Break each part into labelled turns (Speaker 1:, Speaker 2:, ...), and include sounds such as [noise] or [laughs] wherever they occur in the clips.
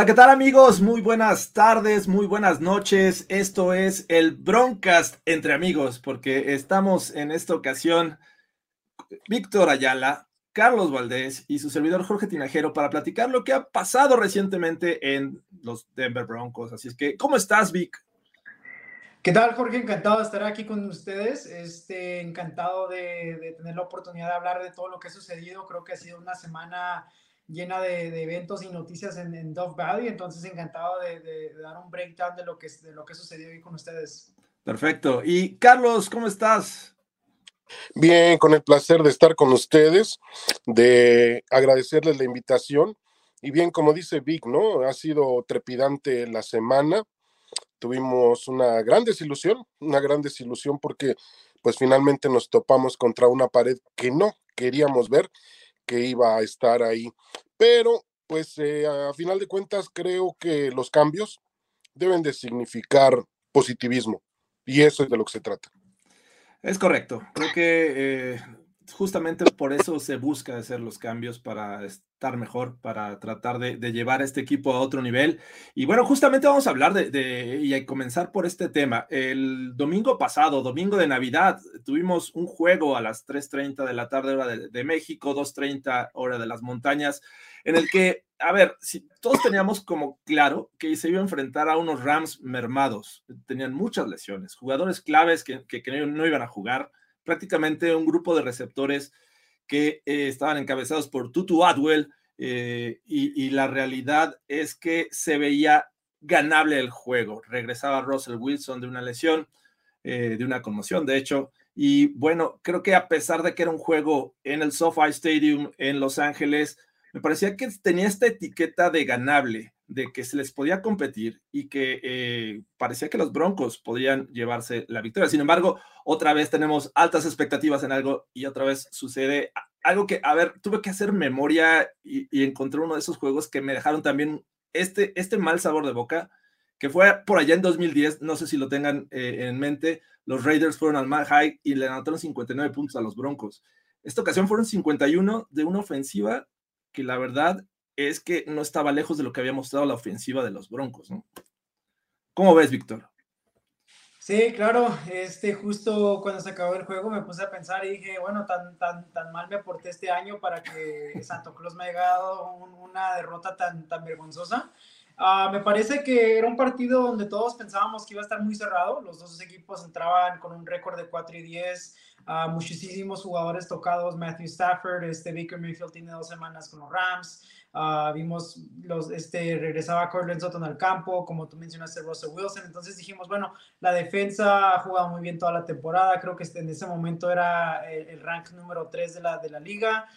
Speaker 1: Hola, ¿qué tal amigos? Muy buenas tardes, muy buenas noches. Esto es el Broncast entre amigos, porque estamos en esta ocasión Víctor Ayala, Carlos Valdés y su servidor Jorge Tinajero para platicar lo que ha pasado recientemente en los Denver Broncos. Así es que, ¿cómo estás, Vic?
Speaker 2: ¿Qué tal, Jorge? Encantado de estar aquí con ustedes. Este, encantado de, tener la oportunidad de hablar de todo lo que ha sucedido. Creo que ha sido una semana llena de, eventos y noticias en, Dove Valley. Entonces, encantado de, dar un breakdown de lo que, de lo que ha sucedido hoy con ustedes.
Speaker 1: Perfecto. Y Carlos, ¿cómo estás?
Speaker 3: Bien, con el placer de estar con ustedes, de agradecerles la invitación. Y bien, como dice Vic, ¿no? Ha sido trepidante la semana tuvimos una gran desilusión, una gran desilusión porque pues finalmente nos topamos contra una pared que no queríamos ver que iba a estar ahí. Pero pues eh, a final de cuentas creo que los cambios deben de significar positivismo y eso es de lo que se trata.
Speaker 1: Es correcto. Creo que eh, justamente por eso se busca hacer los cambios para estar mejor, para tratar de, llevar este equipo a otro nivel. Y bueno, justamente vamos a hablar de, y a comenzar por este tema. El domingo pasado, domingo de Navidad, tuvimos un juego a las 3.30 de la tarde hora de, México, 2.30 hora de las montañas, en el que, a ver, si todos teníamos como claro que se iba a enfrentar a unos Rams mermados, tenían muchas lesiones, jugadores claves que no iban a jugar prácticamente un grupo de receptores que eh, estaban encabezados por Tutu Atwell eh, y, la realidad es que se veía ganable el juego. Regresaba Russell Wilson de una lesión, eh, de una conmoción, de hecho. Y bueno, creo que a pesar de que era un juego en el SoFi Stadium en Los Ángeles, me parecía que tenía esta etiqueta de ganable de que se les podía competir y que eh, parecía que los Broncos podrían llevarse la victoria. Sin embargo, otra vez tenemos altas expectativas en algo y otra vez sucede algo que, a ver, tuve que hacer memoria y, encontré uno de esos juegos que me dejaron también este, este mal sabor de boca, que fue por allá en 2010, no sé si lo tengan eh, en mente, los Raiders fueron al Mad High y le anotaron 59 puntos a los Broncos. Esta ocasión fueron 51 de una ofensiva que la verdad es que no estaba lejos de lo que había mostrado la ofensiva de los Broncos, ¿no? ¿Cómo ves, Víctor?
Speaker 2: Sí, claro, este, justo cuando se acabó el juego me puse a pensar y dije, bueno, tan, tan, tan mal me porté este año para que Santo Claus me haya dado una derrota tan, tan vergonzosa. Ah, me parece que era un partido donde todos pensábamos que iba a estar muy cerrado. Los dos equipos entraban con un récord de 4 y 10. Uh, muchísimos jugadores tocados. Matthew Stafford, este Baker Mayfield tiene dos semanas con los Rams. Uh, vimos los, este, regresaba Cortland Sutton al campo, como tú mencionaste, Russell Wilson. Entonces dijimos, bueno, la defensa ha jugado muy bien toda la temporada. Creo que este, en ese momento era el, el rank número 3 de la, de la liga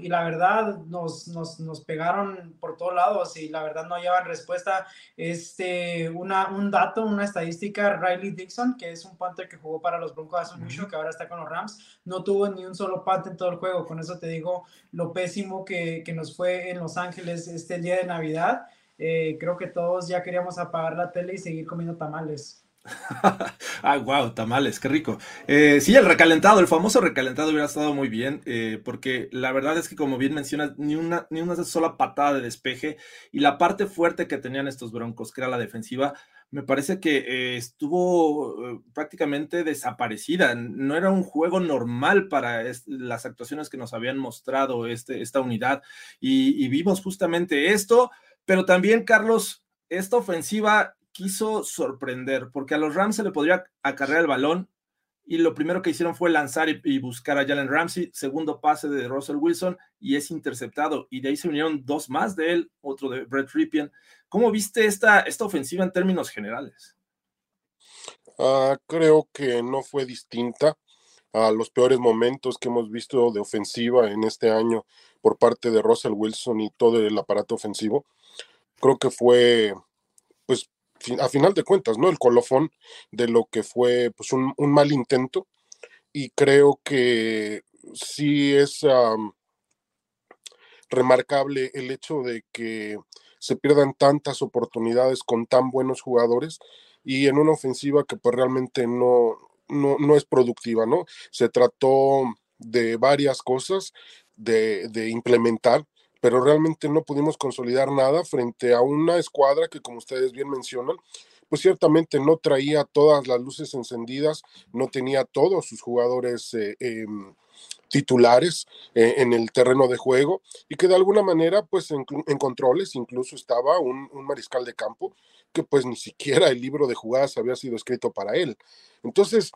Speaker 2: y la verdad nos, nos, nos, pegaron por todos lados y la verdad no llevan respuesta. Este, una, un dato, una estadística, Riley Dixon, que es un punter que jugó para los Broncos hace mucho, que ahora está con los Rams, no tuvo ni un solo punt en todo el juego. Con eso te digo lo pésimo que, que nos fue en Los Ángeles este día de Navidad. Eh, creo que todos ya queríamos apagar la tele y seguir comiendo tamales. [laughs]
Speaker 1: ah, wow, tamales, qué rico. Eh, sí, el recalentado, el famoso recalentado hubiera estado muy bien, eh, porque la verdad es que, como bien mencionas, ni una, ni una sola patada de despeje y la parte fuerte que tenían estos broncos, que era la defensiva, me parece que eh, estuvo prácticamente desaparecida. No era un juego normal para las actuaciones que nos habían mostrado este, esta unidad y, y vimos justamente esto, pero también, Carlos, esta ofensiva quiso sorprender, porque a los Rams se le podría acarrear el balón y lo primero que hicieron fue lanzar y, buscar a Jalen Ramsey, segundo pase de Russell Wilson y es interceptado. Y de ahí se vinieron dos más de él, otro de Brett Ripien. ¿Cómo viste esta, esta ofensiva en términos generales?
Speaker 3: Ah, creo que no fue distinta a los peores momentos que hemos visto de ofensiva en este año por parte de Russell Wilson y todo el aparato ofensivo. Creo que fue pues a final de cuentas, ¿no? El colofón de lo que fue pues, un, mal intento. Y creo que sí es remarcable el hecho de que se pierdan tantas oportunidades con tan buenos jugadores y en una ofensiva que pues realmente no, no, no es productiva, ¿no? Se trató de varias cosas de implementar pero realmente no pudimos consolidar nada frente a una escuadra que, como ustedes bien mencionan, pues ciertamente no traía todas las luces encendidas, no tenía todos sus jugadores eh, em, titulares eh, en el terreno de juego y que de alguna manera pues en, controles incluso estaba un, mariscal de campo que pues ni siquiera el libro de jugadas había sido escrito para él. Entonces,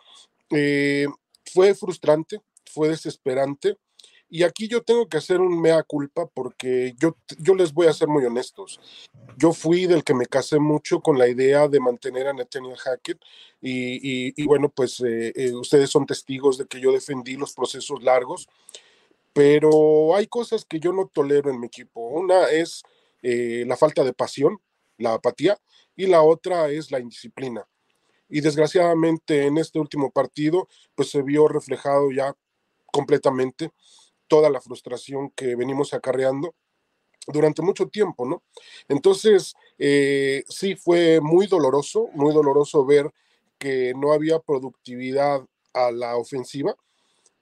Speaker 3: eh, fue frustrante, fue desesperante y aquí yo tengo que hacer un mea culpa porque yo, yo les voy a ser muy honestos. Yo fui del que me casé mucho con la idea de mantener a Nathaniel Hackett y, bueno, pues eh, eh, ustedes son testigos de que yo defendí los procesos largos, pero hay cosas que yo no tolero en mi equipo. Una es eh, la falta de pasión, la apatía, y la otra es la indisciplina. Y desgraciadamente en este último partido, pues se vio reflejado ya completamente toda la frustración que venimos acarreando durante mucho tiempo, ¿no? Entonces, eh, sí fue muy doloroso, muy doloroso ver que no había productividad a la ofensiva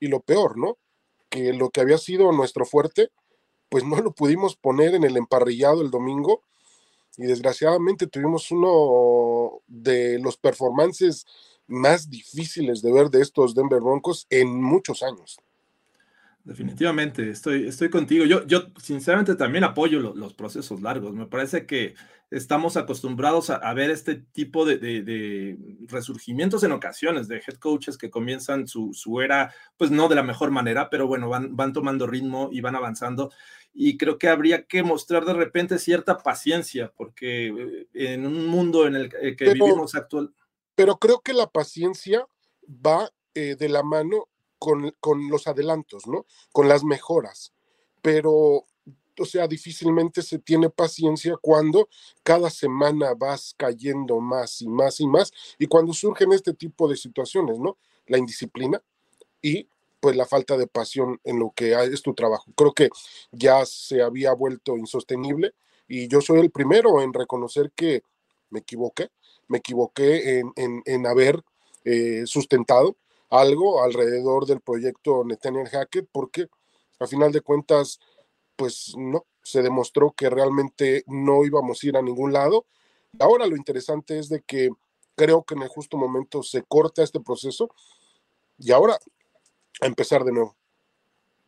Speaker 3: y lo peor, ¿no? Que lo que había sido nuestro fuerte, pues no lo pudimos poner en el emparrillado el domingo y desgraciadamente tuvimos uno de los performances más difíciles de ver de estos Denver Broncos en muchos años.
Speaker 1: Definitivamente, estoy, estoy contigo. Yo, yo sinceramente también apoyo los procesos largos. Me parece que estamos acostumbrados a, ver este tipo de, resurgimientos en ocasiones de head coaches que comienzan su, su, era, pues no de la mejor manera, pero bueno, van, van tomando ritmo y van avanzando. Y creo que habría que mostrar de repente cierta paciencia, porque eh, en un mundo en el que vivimos actual.
Speaker 3: Pero creo que la paciencia va eh, de la mano con, los adelantos, ¿no? Con las mejoras. Pero, o sea, difícilmente se tiene paciencia cuando cada semana vas cayendo más y más y más y cuando surgen este tipo de situaciones, ¿no? La indisciplina y pues la falta de pasión en lo que es tu trabajo. Creo que ya se había vuelto insostenible y yo soy el primero en reconocer que me equivoqué, me equivoqué en, haber eh, sustentado algo alrededor del proyecto Nathaniel Hackett, porque a final de cuentas, pues no, se demostró que realmente no íbamos a ir a ningún lado. Ahora lo interesante es de que creo que en el justo momento se corta este proceso y ahora empezar de nuevo.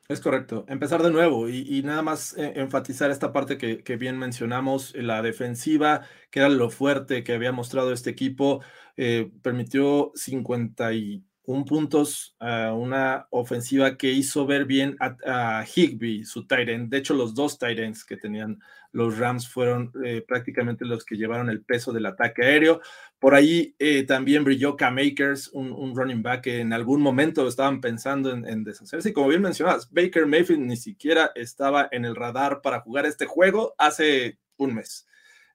Speaker 1: Es correcto, empezar de nuevo y, nada más eh, enfatizar esta parte que, bien mencionamos, la defensiva, que era lo fuerte que había mostrado este equipo, eh, permitió 50 y un puntos a una ofensiva que hizo ver bien a, Higby, su Tyrant. De hecho, los dos Tyrants que tenían los Rams fueron eh, prácticamente los que llevaron el peso del ataque aéreo. Por ahí eh, también brilló Cam Akers, un, running back que en algún momento estaban pensando en, deshacerse. Y como bien mencionas, Baker Mayfield ni siquiera estaba en el radar para jugar este juego hace un mes.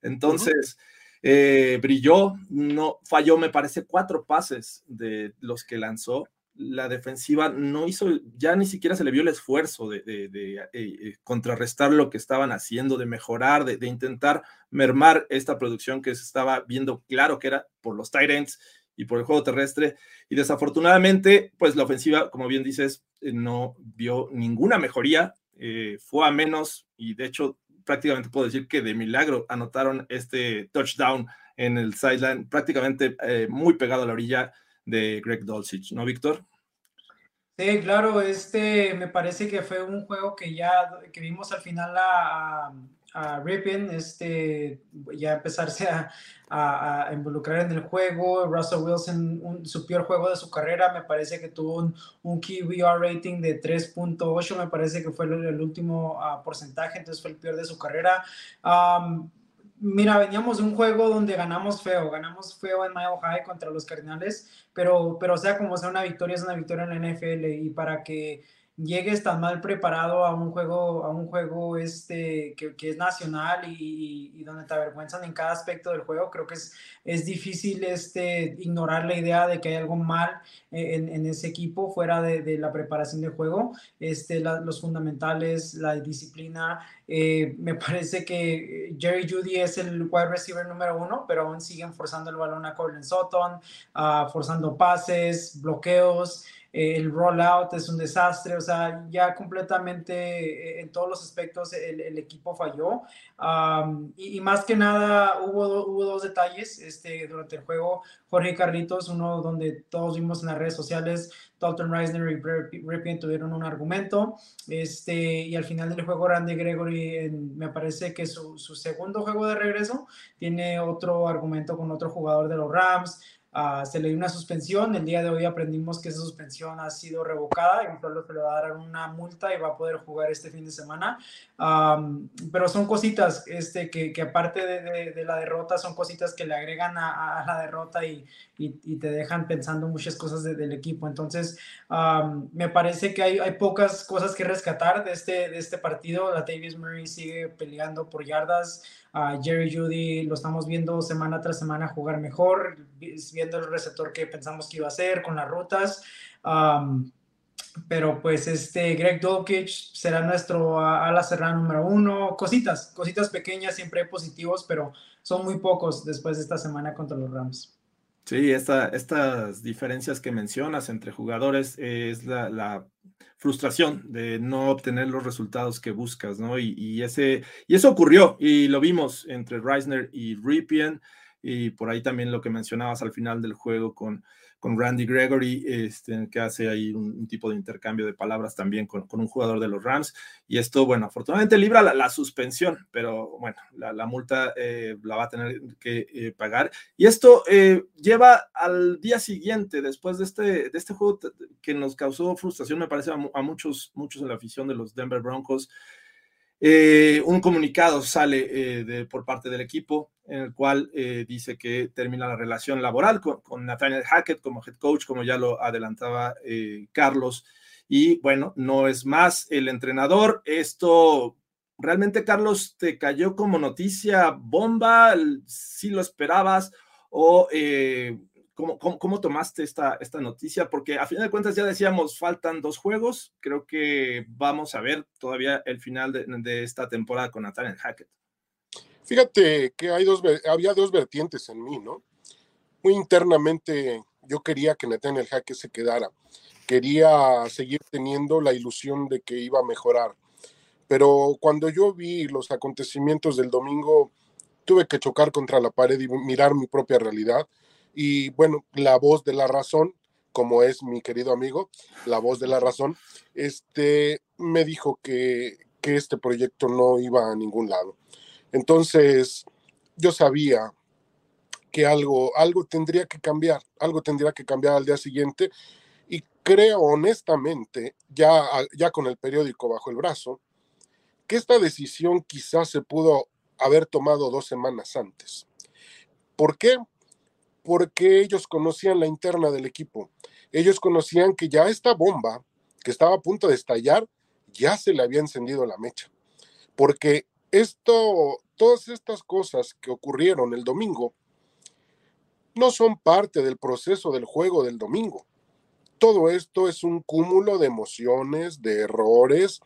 Speaker 1: Entonces. Eh, brilló, no falló, me parece, cuatro pases de los que lanzó. La defensiva no hizo, ya ni siquiera se le vio el esfuerzo de, eh, eh, contrarrestar lo que estaban haciendo, de mejorar, de, intentar mermar esta producción que se estaba viendo claro que era por los Tyrants y por el juego terrestre. Y desafortunadamente, pues la ofensiva, como bien dices, no vio ninguna mejoría, fue a menos y de hecho prácticamente puedo decir que de milagro anotaron este touchdown en el sideline, prácticamente eh, muy pegado a la orilla de Greg Dulcich, ¿no, Víctor?
Speaker 2: Sí, claro, este me parece que fue un juego que ya que vimos al final a, a este, ya empezarse a, a, involucrar en el juego. Russell Wilson, su peor juego de su carrera, me parece que tuvo un, un QBR rating de 3.8, me parece que fue el, último ah, porcentaje, entonces fue el peor de su carrera. mira, veníamos de un juego donde ganamos feo, ganamos feo en Mile High contra los Cardinales, pero, pero sea como sea una victoria, es una victoria en la NFL y para que llegues tan mal preparado a un juego, a un juego este, que, que es nacional y, y, donde te avergüenzan en cada aspecto del juego, creo que es, es difícil este, ignorar la idea de que hay algo mal en, en ese equipo fuera de, de, la preparación del juego, este, los fundamentales, la disciplina, Eh, me [laughs] parece que Jerry Judy es el wide receiver número uno, pero aún siguen forzando el balón a Corlin Sutton, uh, forzando pases, bloqueos el rollout es un desastre, o sea, ya completamente eh, en todos los aspectos el, equipo falló. y, más que nada hubo, hubo dos detalles este, durante el juego. Jorge Carlitos, uno donde todos vimos en las redes sociales, Dalton Reisner y Ripien tuvieron un argumento. Este, y al final del juego, Randy Gregory, me parece que su, su segundo juego de regreso, tiene otro argumento con otro jugador de los Rams. Ah, se le dio una suspensión. El día de hoy aprendimos que esa suspensión ha sido revocada y solo se le va a dar una multa y va a poder jugar este fin de semana. pero son cositas este, que, que aparte de, de, la derrota, son cositas que le agregan a, a la derrota y, y, y, te dejan pensando muchas cosas del equipo. Entonces, me parece que hay, hay, pocas cosas que rescatar de este, de este partido. La Davis Murray sigue peleando por yardas. Jerry Judy lo estamos viendo semana tras semana jugar mejor, viendo el receptor que pensamos que iba a ser con las rutas. pero pues este Greg Dulcich será nuestro ala cerrada número uno. Cositas, cositas pequeñas, siempre positivos, pero son muy pocos después de esta semana contra los Rams.
Speaker 1: Sí, estas diferencias que mencionas entre jugadores es la, frustración de no obtener los resultados que buscas, ¿no? Y, ese, y eso ocurrió y lo vimos entre Reisner y Ripien y por ahí también lo que mencionabas al final del juego con, con Randy Gregory, este, que hace ahí un, tipo de intercambio de palabras también con, con, un jugador de los Rams. Y esto, bueno, afortunadamente libra la, suspensión, pero bueno, la, multa eh, la va a tener que eh, pagar. Y esto eh, lleva al día siguiente, después de este, de este juego que nos causó frustración, me parece, a, a muchos, muchos en la afición de los Denver Broncos. Eh, un comunicado sale eh, por parte del equipo en el cual eh, dice que termina la relación laboral con, Nathaniel Hackett como head coach, como ya lo adelantaba Carlos. Y bueno, no es más el entrenador. Esto realmente, Carlos, te cayó como noticia bomba, si lo esperabas o ¿Cómo, cómo, tomaste esta, esta noticia? Porque a final de cuentas ya decíamos, faltan dos juegos. Creo que vamos a ver todavía el final de, esta temporada con Nathaniel Hackett.
Speaker 3: Fíjate que hay dos, había dos vertientes en mí, ¿no? Muy internamente yo quería que Nathaniel Hackett se quedara. Quería seguir teniendo la ilusión de que iba a mejorar. Pero cuando yo vi los acontecimientos del domingo, tuve que chocar contra la pared y mirar mi propia realidad y bueno, la voz de la razón, como es mi querido amigo, la voz de la razón, este, me dijo que, que este proyecto no iba a ningún lado. Entonces, yo sabía que algo, algo tendría que cambiar, algo tendría que cambiar al día siguiente. Y creo honestamente, ya, ya con el periódico bajo el brazo, que esta decisión quizás se pudo haber tomado dos semanas antes. ¿Por qué? Porque ellos conocían la interna del equipo. Ellos conocían que ya esta bomba que estaba a punto de estallar, ya se le había encendido la mecha. Porque esto, todas estas cosas que ocurrieron el domingo, no son parte del proceso del juego del domingo. Todo esto es un cúmulo de emociones, de errores,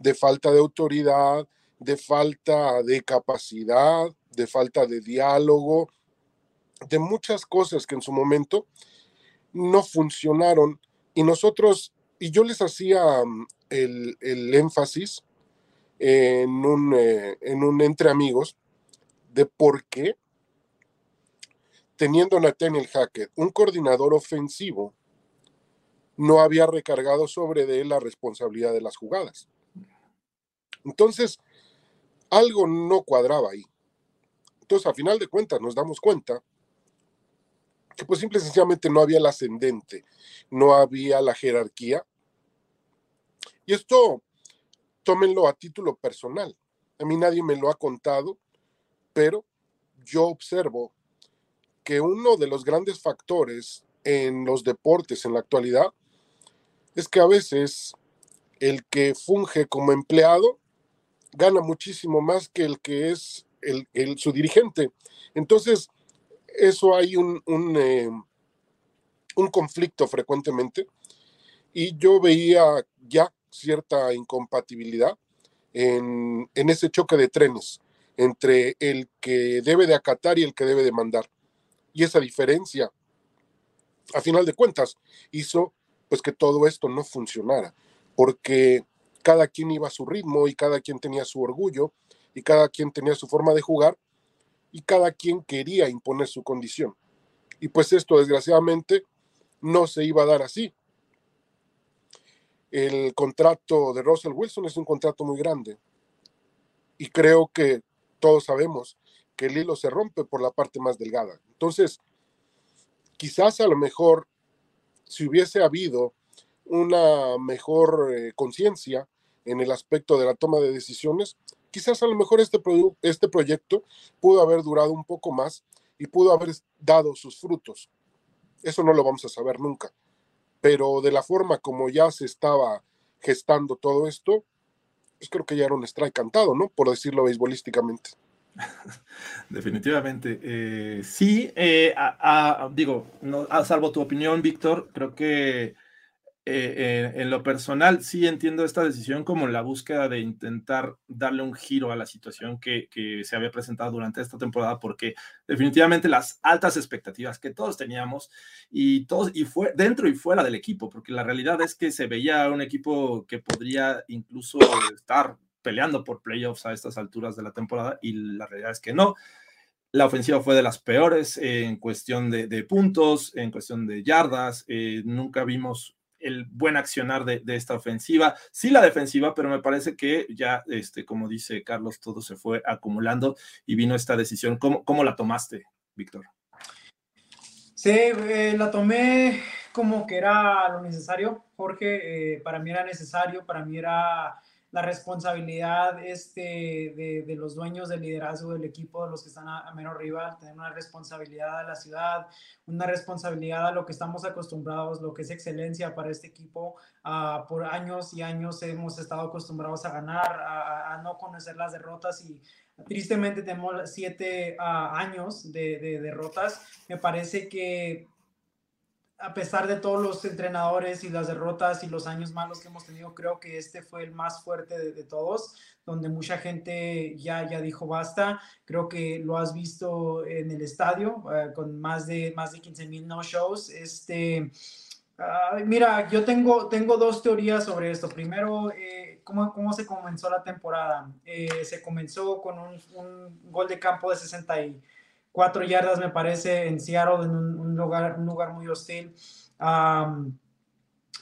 Speaker 3: de falta de autoridad, de falta de capacidad, de falta de diálogo, de muchas cosas que en su momento no funcionaron y nosotros, y yo les hacía mm, el, énfasis en un, eh, en un entre amigos de por qué teniendo Nathaniel Hackett, un coordinador ofensivo, no había recargado sobre de él la responsabilidad de las jugadas. Entonces, algo no cuadraba ahí. Entonces, a final de cuentas, nos damos cuenta que pues simple y sencillamente no había el ascendente, no había la jerarquía. Y esto, tómenlo a título personal. A mí nadie me lo ha contado, pero yo observo que uno de los grandes factores en los deportes en la actualidad es que a veces el que funge como empleado gana muchísimo más que el que es el, su dirigente. Entonces, eso hay un, eh, un, conflicto frecuentemente y yo veía ya cierta incompatibilidad en, en ese choque de trenes entre el que debe de acatar y el que debe de mandar. Y esa diferencia, a final de cuentas, hizo pues que todo esto no funcionara, porque cada quien iba a su ritmo y cada quien tenía su orgullo y cada quien tenía su forma de jugar y cada quien quería imponer su condición. Y pues esto desgraciadamente no se iba a dar así. El contrato de Russell Wilson es un contrato muy grande y creo que todos sabemos que el hilo se rompe por la parte más delgada. Entonces, quizás a lo mejor si hubiese habido una mejor eh, conciencia en el aspecto de la toma de decisiones, quizás a lo mejor este, este proyecto pudo haber durado un poco más y pudo haber dado sus frutos. Eso no lo vamos a saber nunca. Pero de la forma como ya se estaba gestando todo esto, pues creo que ya era un strike cantado, ¿no? Por decirlo beisbolísticamente. [laughs]
Speaker 1: Definitivamente. Eh, sí, eh, digo, no, a salvo tu opinión, Víctor, creo que eh, en lo personal sí entiendo esta decisión como la búsqueda de intentar darle un giro a la situación que, que, se había presentado durante esta temporada, porque definitivamente las altas expectativas que todos teníamos y todos, y fue dentro y fuera del equipo, porque la realidad es que se veía un equipo que podría incluso estar peleando por playoffs a estas alturas de la temporada y la realidad es que no. La ofensiva fue de las peores en cuestión de, puntos, en cuestión de yardas. Eh, nunca vimos el buen accionar de, esta ofensiva. Sí la defensiva, pero me parece que ya, este, como dice Carlos, todo se fue acumulando y vino esta decisión. ¿Cómo, cómo la tomaste, Víctor?
Speaker 2: Sí, eh, la tomé como que era lo necesario, Jorge. Eh, para mí era necesario, para mí era la responsabilidad este, de, los dueños del liderazgo del equipo, de los que están a, menos rival, tener una responsabilidad a la ciudad, una responsabilidad a lo que estamos acostumbrados, lo que es excelencia para este equipo. Ah, por años y años hemos estado acostumbrados a ganar, a, no conocer las derrotas y tristemente tenemos siete ah, años de, de derrotas. Me parece que a pesar de todos los entrenadores y las derrotas y los años malos que hemos tenido, creo que este fue el más fuerte de, todos, donde mucha gente ya, ya dijo basta. Creo que lo has visto en el estadio, eh, con más de, más de 15 mil no-shows. Este, mira, yo tengo, tengo dos teorías sobre esto. Primero, eh, ¿cómo, ¿cómo, se comenzó la temporada? Eh, se comenzó con un, un, gol de campo de 60 y cuatro yardas, me parece, en Seattle, en un, lugar, un lugar muy hostil.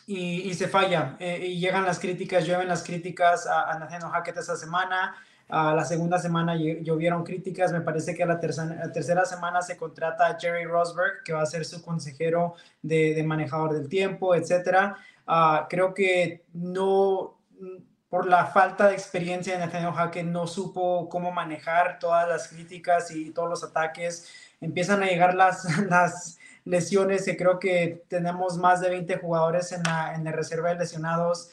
Speaker 2: y, se falla. Eh, y llegan las críticas, llueven las críticas a, a Nathaniel Hackett esa semana. A la segunda semana llovieron críticas. Me parece que a la, tercera, tercera semana se contrata a Jerry Rosberg, que va a ser su consejero de, manejador del tiempo, etc. Ah, creo que no por la falta de experiencia de Nathaniel Hackett, no supo cómo manejar todas las críticas y todos los ataques. Empiezan a llegar las, [laughs] las lesiones, creo que tenemos más de 20 jugadores en la, en la reserva de lesionados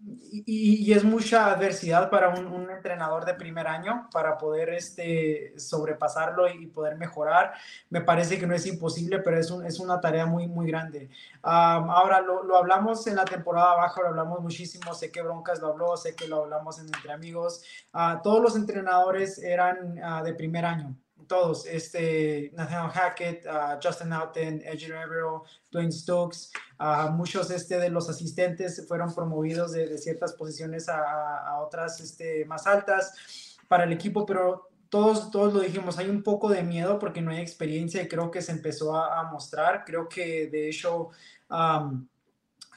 Speaker 2: y, es mucha adversidad para un, entrenador de primer año para poder este, sobrepasarlo y poder mejorar. Me parece que no es imposible, pero es, es una tarea muy, muy grande. ahora, lo, lo, hablamos en la temporada baja, lo hablamos muchísimo, sé que Broncas lo habló, sé que lo hablamos en Entre Amigos. Uh, todos los entrenadores eran uh, de primer año todos, este, Nathaniel Hackett, uh, Justin Houghton, Edgy Rivero, Dwayne Stokes, uh, muchos este, de los asistentes fueron promovidos de, ciertas posiciones a, otras este, más altas para el equipo, pero todos, todos lo dijimos, hay un poco de miedo porque no hay experiencia y creo que se empezó a, mostrar, creo que de hecho...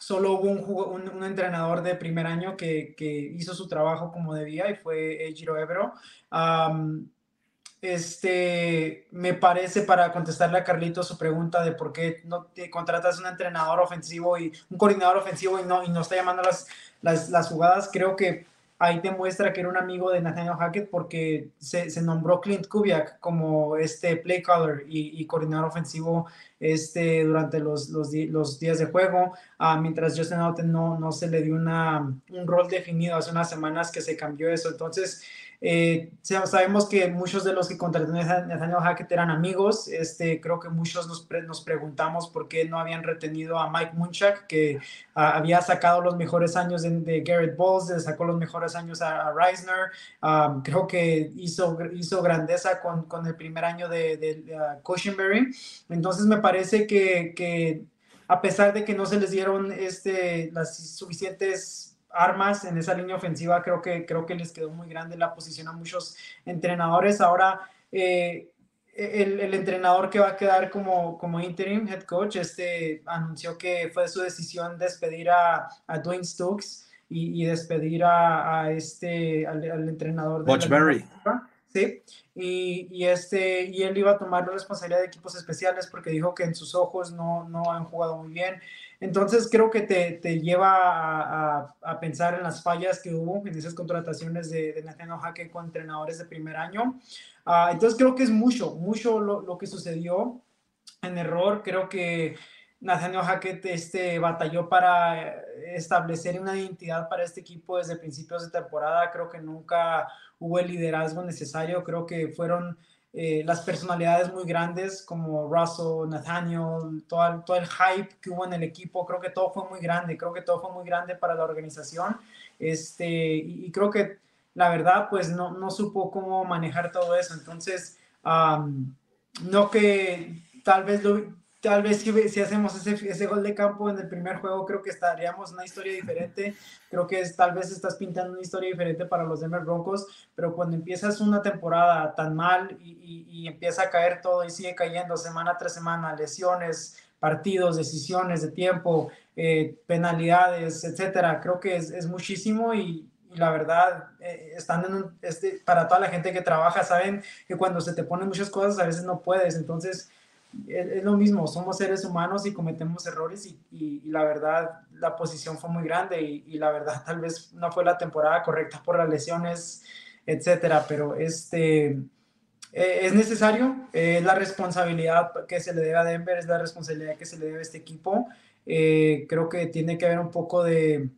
Speaker 2: Solo hubo un, un, entrenador de primer año que, que, hizo su trabajo como debía y fue Ejiro Ebro. Este, me parece para contestarle a Carlito su pregunta de por qué no te contratas un entrenador ofensivo y un coordinador ofensivo y no, y no está llamando las, las, las jugadas, creo que ahí demuestra que era un amigo de Nathaniel Hackett porque se, se nombró Clint Kubiak como este play caller y, y coordinador ofensivo este, durante los, los, los días de juego, uh, mientras Justin Houghton no, no se le dio una, un rol definido hace unas semanas que se cambió eso. Entonces, Eh, sabemos que muchos de los que contrató Nathaniel Hackett eran amigos. Este, creo que muchos nos, nos preguntamos por qué no habían retenido a Mike Munchak, que ah, había sacado los mejores años de, Garrett Bowles, sacó los mejores años a, Reisner. Um, creo que hizo, hizo grandeza con, con el primer año de, de, Cushenberry. Entonces me parece que, que, a pesar de que no se les dieron este, las suficientes armas en esa línea ofensiva, creo que, creo que les quedó muy grande la posición a muchos entrenadores. Ahora, eh, el, el, entrenador que va a quedar como, como interim head coach este, anunció que fue su decisión despedir a, a Dwayne Stokes y, y despedir a, a este, al, entrenador
Speaker 1: de Berry.
Speaker 2: Sí, y, y, este, y él iba a tomar la responsabilidad de equipos especiales porque dijo que en sus ojos no, no han jugado muy bien. Entonces creo que te, te lleva a, a, pensar en las fallas que hubo en esas contrataciones de, de Nathaniel Hackett con entrenadores de primer año. Uh, entonces creo que es mucho, mucho lo, lo, que sucedió en error. Creo que Nathaniel Hackett este, batalló para establecer una identidad para este equipo desde principios de temporada. Creo que nunca hubo el liderazgo necesario. Creo que fueron eh, las personalidades muy grandes como Russell, Nathaniel, todo todo el hype que hubo en el equipo, creo que todo fue muy grande, creo que todo fue muy grande para la organización. Este, y, creo que la verdad, pues no, no, supo cómo manejar todo eso. Entonces, no que tal vez lo, tal vez si, si hacemos ese, ese, gol de campo en el primer juego, creo que estaríamos una historia diferente. Creo que es, tal vez estás pintando una historia diferente para los Denver Broncos, pero cuando empiezas una temporada tan mal y, y, empieza a caer todo y sigue cayendo semana tras semana, lesiones, partidos, decisiones de tiempo, eh, penalidades, etcétera, creo que es, es muchísimo y, la verdad, eh, estando en este, para toda la gente que trabaja, saben que cuando se te ponen muchas cosas a veces no puedes, entonces es, lo mismo, somos seres humanos y cometemos errores y, y, la verdad la posición fue muy grande y, y, la verdad tal vez no fue la temporada correcta por las lesiones, etcétera, pero este eh, es necesario, es la responsabilidad que se le debe a Denver, es la responsabilidad que se le debe a este equipo. Eh, creo que tiene que haber un poco de,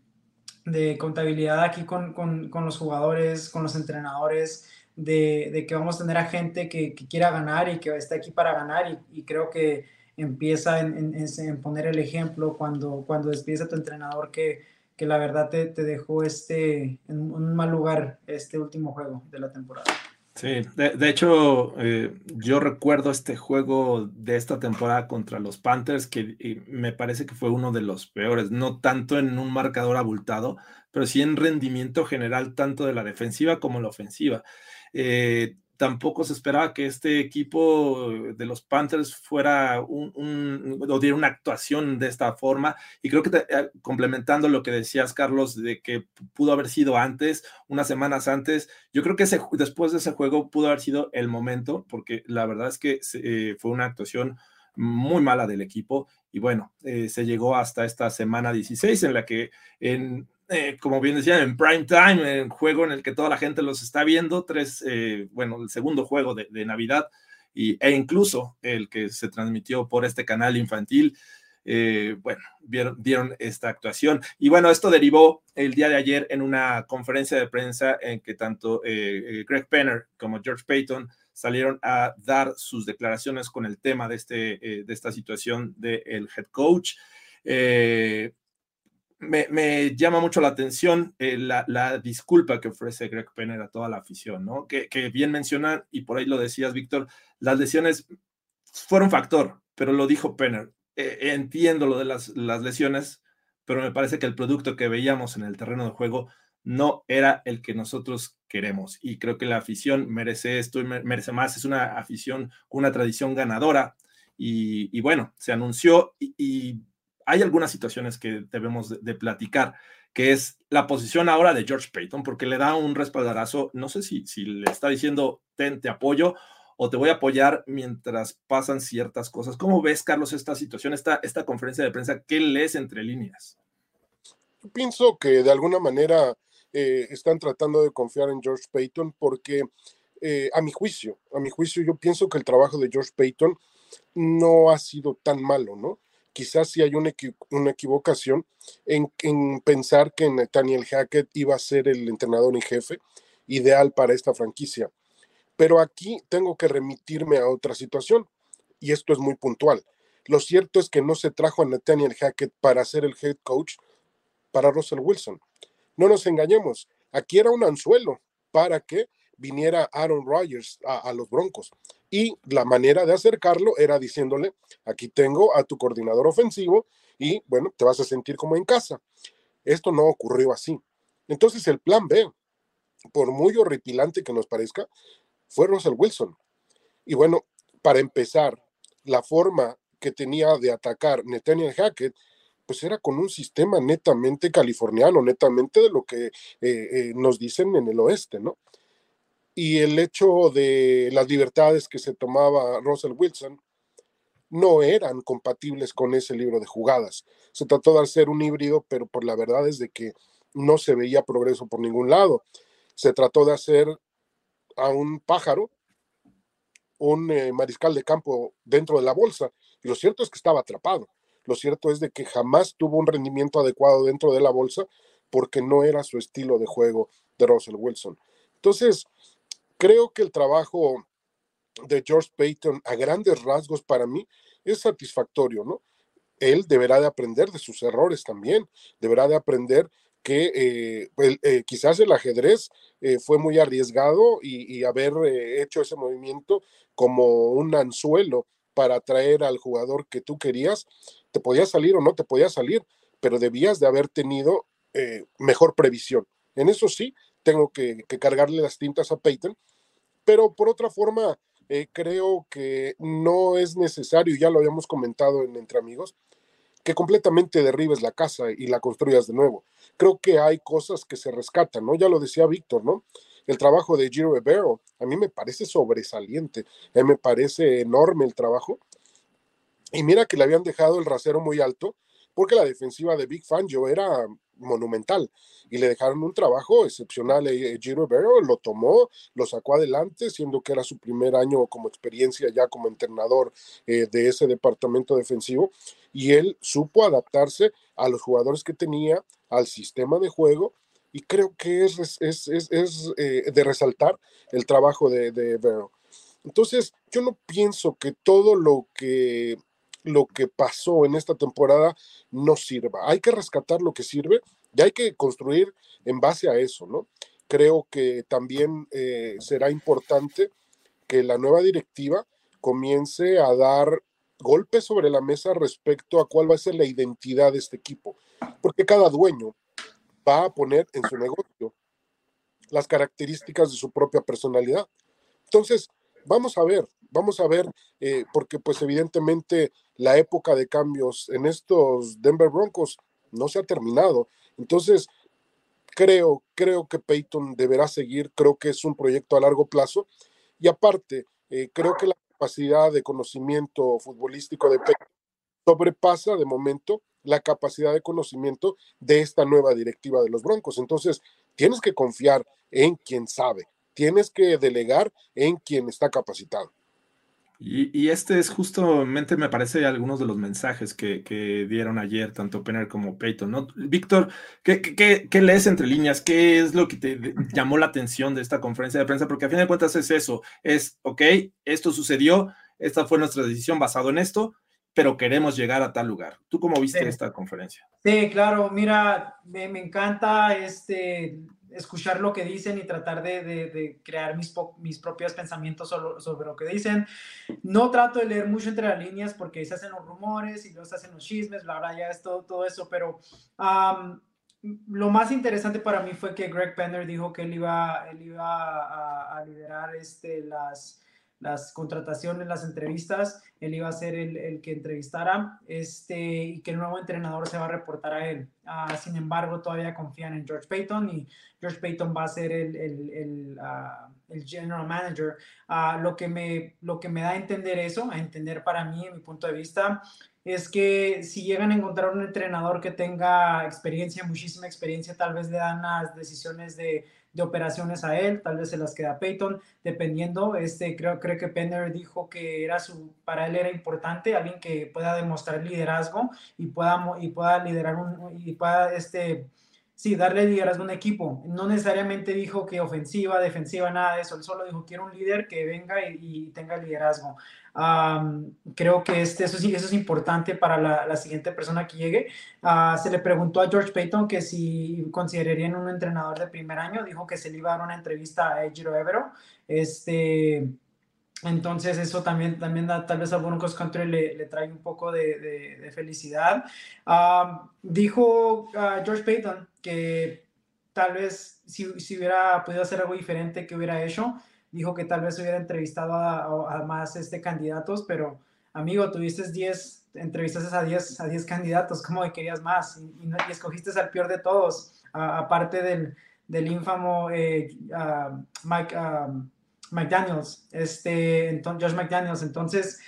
Speaker 2: de contabilidad aquí con, con, con los jugadores, con los entrenadores de, que vamos a tener a gente que, quiera ganar y que está aquí para ganar y, creo que empieza en, poner el ejemplo cuando, cuando despides a tu entrenador que, que la verdad te, te, dejó este, en un mal lugar este último juego de la temporada.
Speaker 1: Sí, de, hecho, eh, yo recuerdo este juego de esta temporada contra los Panthers, que me parece que fue uno de los peores, no tanto en un marcador abultado, pero sí en rendimiento general, tanto de la defensiva como la ofensiva. Eh, tampoco se esperaba que este equipo de los Panthers fuera un, o diera una actuación de esta forma. Y creo que eh, complementando lo que decías, Carlos, de que pudo haber sido antes, unas semanas antes, yo creo que después de ese juego pudo haber sido el momento, porque la verdad es que eh, fue una actuación muy mala del equipo. Y bueno, se llegó hasta esta semana 16 en la que en eh, como bien decía, en prime time, en juego en el que toda la gente los está viendo, tres, eh, bueno, el segundo juego de, Navidad y, e incluso el que se transmitió por este canal infantil. Eh, bueno, vieron, esta actuación. Y bueno, esto derivó el día de ayer en una conferencia de prensa en que tanto Greg Penner como George Payton salieron a dar sus declaraciones con el tema de, este, de esta situación del head coach me, llama mucho la atención eh, la, disculpa que ofrece Greg Penner a toda la afición, ¿no? Que, bien mencionan, y por ahí lo decías, Víctor, las lesiones fueron factor, pero lo dijo Penner. Eh, entiendo lo de las, lesiones, pero me parece que el producto que veíamos en el terreno de juego no era el que nosotros queremos. Y creo que la afición merece esto y merece más. Es una afición una tradición ganadora. Y, bueno, se anunció y hay algunas situaciones que debemos de, platicar, que es la posición ahora de George Payton, porque le da un respaldarazo, no sé si, si le está diciendo, ten, te apoyo, o te voy a apoyar mientras pasan ciertas cosas. ¿Cómo ves, Carlos, esta situación, esta, esta conferencia de prensa? ¿Qué lees entre líneas?
Speaker 3: Yo pienso que de alguna manera eh, están tratando de confiar en George Payton porque, eh, a mi juicio, a mi juicio, yo pienso que el trabajo de George Payton no ha sido tan malo, ¿no? Quizás sí hay una, equivocación en, pensar que Nathaniel Hackett iba a ser el entrenador en jefe. ideal para esta franquicia. Pero aquí tengo que remitirme a otra situación, y esto es muy puntual. Lo cierto es que no se trajo a Nathaniel Hackett para ser el head coach para Russell Wilson. No nos engañemos, aquí era un anzuelo para que viniera Aaron Rodgers a, los Broncos. Y la manera de acercarlo era diciéndole, aquí tengo a tu coordinador ofensivo y bueno, te vas a sentir como en casa. Esto no ocurrió así. Entonces el plan B, por muy horripilante que nos parezca, fue Russell Wilson. Y bueno, para empezar, la forma que tenía de atacar Nathaniel Hackett pues era con un sistema netamente californiano, netamente de lo que eh, eh, nos dicen en el oeste, ¿no? Y el hecho de las libertades que se tomaba Russell Wilson no eran compatibles con ese libro de jugadas. Se trató de hacer un híbrido, pero por la verdad es de que no se veía progreso por ningún lado. Se trató de hacer a un pájaro, un eh, mariscal de campo dentro de la bolsa, y lo cierto es que estaba atrapado. Lo cierto es de que jamás tuvo un rendimiento adecuado dentro de la bolsa porque no era su estilo de juego de Russell Wilson. Entonces, creo que el trabajo de George Payton a grandes rasgos para mí es satisfactorio, ¿no? Él deberá de aprender de sus errores también, deberá de aprender que eh, eh, quizás el ajedrez eh, fue muy arriesgado y, haber hecho ese movimiento como un anzuelo para atraer al jugador que tú querías, te podía salir o no te podía salir, pero debías de haber tenido mejor previsión. En eso sí, tengo que, cargarle las tintas a Peyton, pero por otra forma, eh, creo que no es necesario, ya lo habíamos comentado en Entre Amigos, que completamente derribes la casa y la construyas de nuevo. Creo que hay cosas que se rescatan, ¿no? Ya lo decía Víctor, ¿no? El trabajo de Giro Rivero a mí me parece sobresaliente, a me parece enorme el trabajo. Y mira que le habían dejado el rasero muy alto porque la defensiva de Big Fangio era monumental y le dejaron un trabajo excepcional. Eh, Giro Rivero lo tomó, lo sacó adelante, siendo que era su primer año como experiencia ya como entrenador eh, de ese departamento defensivo y él supo adaptarse a los jugadores que tenía, al sistema de juego y creo que es, es, es, eh, de resaltar el trabajo de, de Vero. Entonces, yo no pienso que todo lo que, lo que pasó en esta temporada no sirva. Hay que rescatar lo que sirve y hay que construir en base a eso, ¿no? Creo que también eh, será importante que la nueva directiva comience a dar golpes sobre la mesa respecto a cuál va a ser la identidad de este equipo, porque cada dueño va a poner en su negocio las características de su propia personalidad. Entonces, vamos a ver, vamos a ver, eh, porque pues evidentemente la época de cambios en estos Denver Broncos no se ha terminado. Entonces, creo, creo que Peyton deberá seguir, creo que es un proyecto a largo plazo. Y aparte, eh, creo que la capacidad de conocimiento futbolístico de Peyton sobrepasa de momento la capacidad de conocimiento de esta nueva directiva de los Broncos. Entonces, tienes que confiar en quien sabe, tienes que delegar en quien está capacitado.
Speaker 1: Y, este es justamente, me parece, algunos de los mensajes que, dieron ayer, tanto Penner como Peyton, ¿no? Víctor, ¿qué, qué, lees entre líneas? ¿Qué es lo que te llamó la atención de esta conferencia de prensa? Porque a fin de cuentas es eso, es, ok, esto sucedió, esta fue nuestra decisión basado en esto, pero queremos llegar a tal lugar. ¿Tú cómo viste esta conferencia?
Speaker 2: Sí, claro, mira, me, encanta este, escuchar lo que dicen y tratar de, crear mis, mis propios pensamientos sobre, lo que dicen. No trato de leer mucho entre las líneas porque se hacen los rumores y luego se hacen los chismes, bla, bla, ya es todo, todo eso, pero lo más interesante para mí fue que Greg Penner dijo que él iba, él iba a, a liderar este, las las contrataciones, las entrevistas, él iba a ser el, que entrevistara este, y que el nuevo entrenador se va a reportar a él. Ah, sin embargo, todavía confían en George Payton y George Payton va a ser el, el, el ah, general manager. Ah, lo, que me, lo que me da a entender eso, a entender para mí, en mi punto de vista, es que si llegan a encontrar un entrenador que tenga experiencia, muchísima experiencia, tal vez le dan las decisiones de de operaciones a él, tal vez se las queda Peyton, dependiendo, este, creo, creo que Penner dijo que era su, para él era importante alguien que pueda demostrar liderazgo y pueda, y pueda liderar un, y pueda, este, sí, darle liderazgo a un equipo. No necesariamente dijo que ofensiva, defensiva, nada de eso. Él solo dijo, quiero un líder que venga y, tenga liderazgo. Creo que este, eso, eso es importante para la, siguiente persona que llegue. Ah, se le preguntó a George Payton que si considerarían un entrenador de primer año. Dijo que se le iba a dar una entrevista a Giro Evero. Este, entonces eso también, también tal vez a Broncos Country le, le trae un poco de, de, felicidad. dijo uh, George Payton que tal vez si, si, hubiera podido hacer algo diferente que hubiera hecho, dijo que tal vez hubiera entrevistado a, más este, candidatos, pero amigo, tuviste 10, entrevistas a 10, a 10 candidatos, ¿cómo querías más? Y, y, escogiste al peor de todos, aparte del, del ínfamo eh, Mike... McDaniels, este, entonces, Josh McDaniels. Entonces,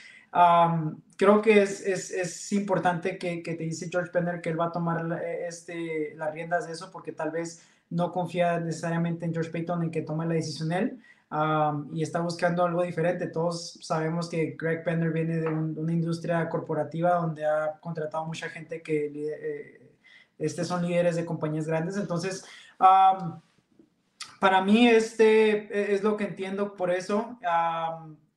Speaker 2: creo que es, es, es importante que, que, te dice George Penner que él va a tomar este, las riendas de eso porque tal vez no confía necesariamente en George Payton en que tome la decisión él y está buscando algo diferente. Todos sabemos que Greg Penner viene de, una industria corporativa donde ha contratado mucha gente que eh, este son líderes de compañías grandes. Entonces, para mí este e, es lo que entiendo por eso.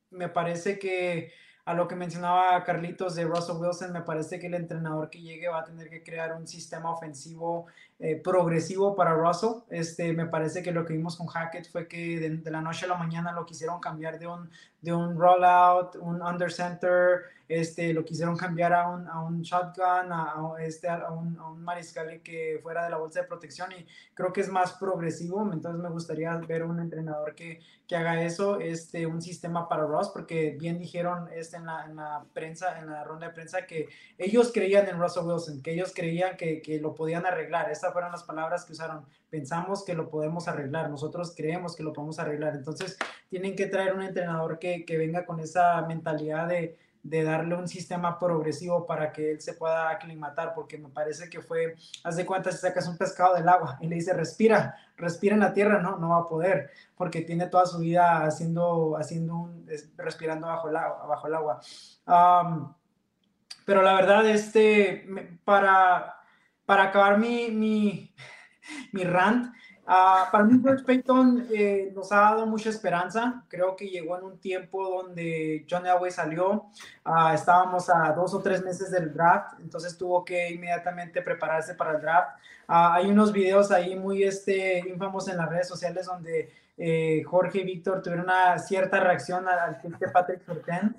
Speaker 2: me parece que a lo que mencionaba Carlitos de Russell Wilson, me parece que el entrenador que llegue va a tener que crear un sistema ofensivo eh, progresivo para Russell. Este, me parece que lo que vimos con Hackett fue que de, la noche a la mañana lo quisieron cambiar de un, de un rollout, un under center, este, lo quisieron cambiar a un, a un shotgun, a, este, a, un, a un mariscal que fuera de la bolsa de protección y creo que es más progresivo, entonces me gustaría ver un entrenador que, que haga eso, este, un sistema para Ross, porque bien dijeron este, en, la, en la prensa, en la ronda de prensa, que ellos creían en Russell Wilson, que ellos creían que, que lo podían arreglar, estas fueron las palabras que usaron, pensamos que lo podemos arreglar, nosotros creemos que lo podemos arreglar, entonces tienen que traer un entrenador que, que venga con esa mentalidad de de darle un sistema progresivo para que él se pueda aclimatar, porque me parece que fue, haz de cuenta, si sacas un pescado del agua y le dice respira, respira en la tierra, no, no va a poder, porque tiene toda su vida haciendo, haciendo un, respirando bajo el. Bajo el agua. pero la verdad, este, para, para acabar mi, mi, [laughs] mi rant, Uh, para mí, George Payton eh, nos ha dado mucha esperanza. Creo que llegó en un tiempo donde John Elway salió. Uh, estábamos a dos o tres meses del draft, entonces tuvo que inmediatamente prepararse para el draft. Uh, hay unos videos ahí muy este, infamosos en las redes sociales donde eh, Jorge y Víctor tuvieron una cierta reacción al, al pick de Patrick Surtain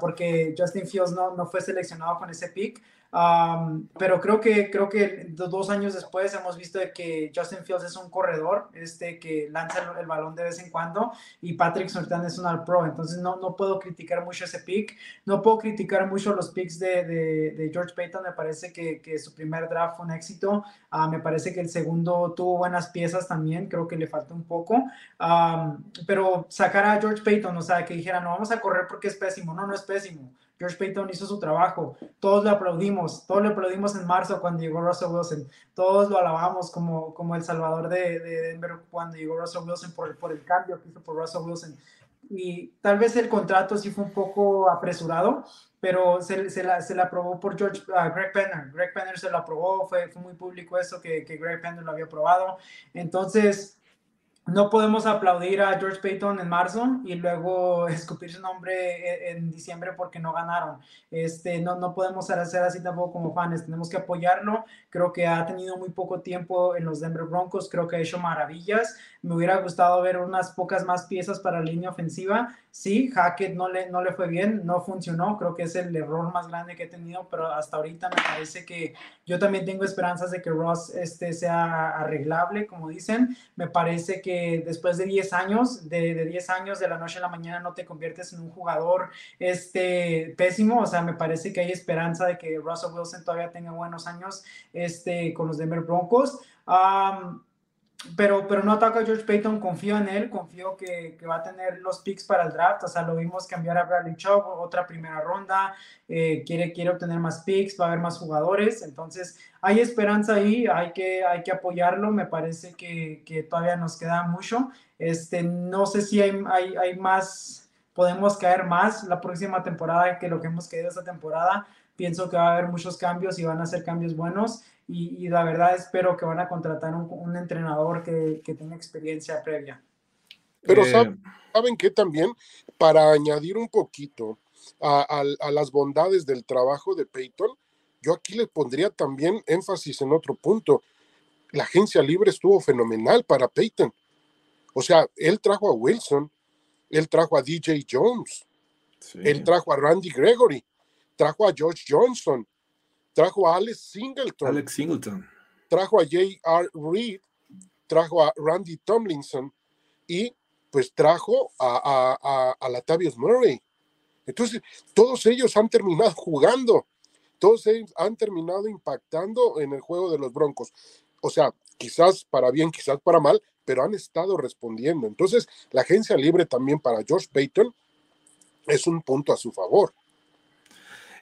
Speaker 2: porque Justin Fields no, no fue seleccionado con ese pick pero creo que, creo que dos años después hemos visto que Justin Fields es un corredor este, que lanza el, balón de vez en cuando y Patrick Surtain es un all pro. Entonces no, no puedo criticar mucho ese pick. No puedo criticar mucho los picks de, de, George Payton. Me parece que, que, su primer draft fue un éxito. Ah, me parece que el segundo tuvo buenas piezas también. Creo que le falta un poco. pero sacar a George Payton, o sea, que dijera, no vamos a correr porque es pésimo. No, no es pésimo. George Payton hizo su trabajo, todos le aplaudimos, todos le aplaudimos en marzo cuando llegó Russell Wilson, todos lo alabamos como, como el salvador de, Denver cuando llegó Russell Wilson por, por el cambio que hizo por Russell Wilson. Y tal vez el contrato sí fue un poco apresurado, pero se, se, la, se la aprobó por George, uh, Greg Penner. Greg Penner se lo aprobó, fue, fue muy público eso, que, que Greg Penner lo había aprobado. Entonces, no podemos aplaudir a George Payton en marzo y luego [laughs] escupir su nombre en diciembre porque no ganaron. Este, no, no podemos hacer así tampoco como fans, tenemos que apoyarlo. Creo que ha tenido muy poco tiempo en los Denver Broncos, creo que ha hecho maravillas. Me hubiera gustado ver unas pocas más piezas para la línea ofensiva. Sí, Hackett no le, no le fue bien, no funcionó, creo que es el error más grande que he tenido, pero hasta ahorita me parece que yo también tengo esperanzas de que Ross este, sea arreglable, como dicen. Me parece que después de 10 años, de, de, 10 años de la noche a la mañana no te conviertes en un jugador este, pésimo, o sea, me parece que hay esperanza de que Russell Wilson todavía tenga buenos años este, con los Denver Broncos pero, pero no ataco George Payton, confío en él, confío que, que, va a tener los picks para el draft, o sea, lo vimos cambiar a Bradley Chubb, otra primera ronda, eh, quiere, quiere obtener más picks, va a haber más jugadores, entonces hay esperanza ahí, hay que, hay que apoyarlo, me parece que, que todavía nos queda mucho, este, no sé si hay, hay, hay más, podemos caer más la próxima temporada que lo que hemos caído esta temporada, pienso que va a haber muchos cambios y van a ser cambios buenos y, la verdad espero que van a contratar un, entrenador que, que, tenga experiencia previa.
Speaker 3: Pero eh, saben, ¿saben que también para añadir un poquito a, a, las bondades del trabajo de Peyton, yo aquí le pondría también énfasis en otro punto. La agencia libre estuvo fenomenal para Peyton. O sea, él trajo a Wilson, él trajo a DJ Jones, él trajo a Randy Gregory, trajo a George Johnson, trajo a Alex Singleton,
Speaker 1: Alex Singleton.
Speaker 3: trajo a J.R. Reed, trajo a Randy Tomlinson y pues trajo a, a, a, Latavius Murray. Entonces, todos ellos han terminado [laughs] jugando, todos ellos han terminado impactando en el juego de los Broncos. O sea, quizás para bien, quizás para mal, pero han estado respondiendo. Entonces, la agencia libre también para George Payton es un punto a su favor.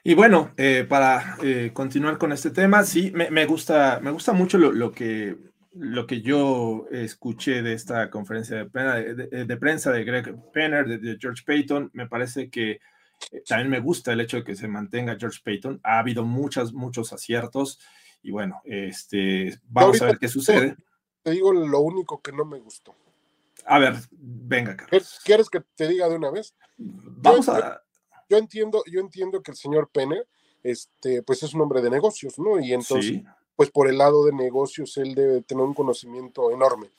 Speaker 1: Y bueno, eh, para eh, continuar con este tema, sí, me, gusta, me gusta mucho lo, que, lo que yo escuché de esta conferencia de, prensa de, Greg Penner, de, George Payton. Me parece que eh, también me gusta el hecho de que se mantenga George Payton. Ha habido muchas, muchos aciertos y bueno, este, vamos a ver qué sucede.
Speaker 3: Te digo lo único que no me gustó.
Speaker 1: A ver, venga, Carlos.
Speaker 3: ¿Quieres que te diga de una vez?
Speaker 1: Vamos a
Speaker 3: yo entiendo, yo entiendo que el señor Penner, este, pues es un hombre de negocios, ¿no? Y entonces, pues por el lado de negocios, él debe tener un conocimiento enorme.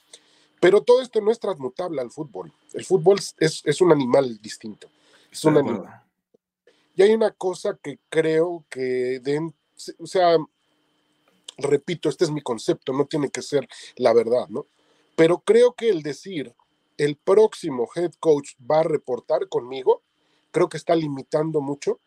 Speaker 3: Pero todo esto no es transmutable al fútbol. El fútbol es, es un animal distinto. Es un animal. Y hay una cosa que creo que, den, o sea, repito, este es mi concepto, no tiene que ser la verdad, ¿no? Pero creo que el decir el próximo head coach va a reportar conmigo, creo que está limitando mucho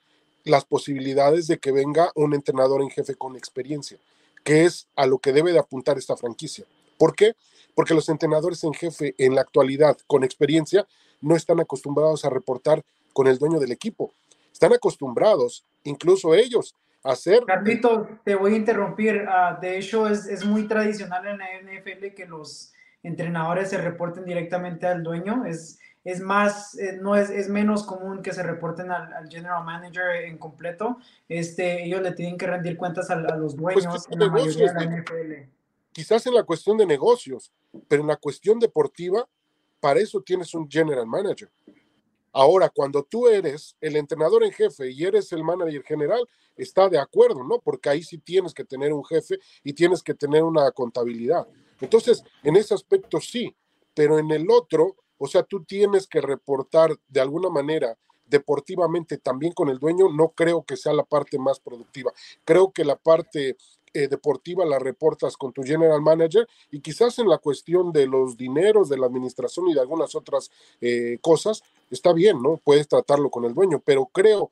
Speaker 3: las posibilidades de que venga un entrenador en jefe con experiencia, que es a lo que debe de apuntar esta franquicia. ¿Por qué? Porque los entrenadores en jefe en la actualidad con experiencia no están acostumbrados a reportar con el dueño del equipo. Están acostumbrados, incluso ellos, a hacer...
Speaker 2: Carlito, te voy a interrumpir. Ah, de hecho, es, es muy tradicional en la NFL que los entrenadores se reporten directamente al dueño. Es, es más, eh, no es, es, menos común que se reporten al, general manager en completo. Este, ellos le tienen que rendir cuentas a, los pues dueños en la mayoría de la NFL.
Speaker 3: Quizás en la cuestión de negocios, pero en la cuestión deportiva, para eso tienes un general manager. Ahora, cuando tú eres el entrenador en jefe y eres el manager general, está de acuerdo, ¿no? Porque ahí sí tienes que tener un jefe y tienes que tener una contabilidad. Entonces, en ese aspecto sí, pero en el otro, o sea, tú tienes que reportar de alguna manera deportivamente también con el dueño, no creo que sea la parte más productiva. Creo que la parte eh, deportiva la reportas con tu general manager y quizás en la cuestión de los dineros, de la administración y de algunas otras eh, cosas, está bien, ¿no? Puedes tratarlo con el dueño, pero creo,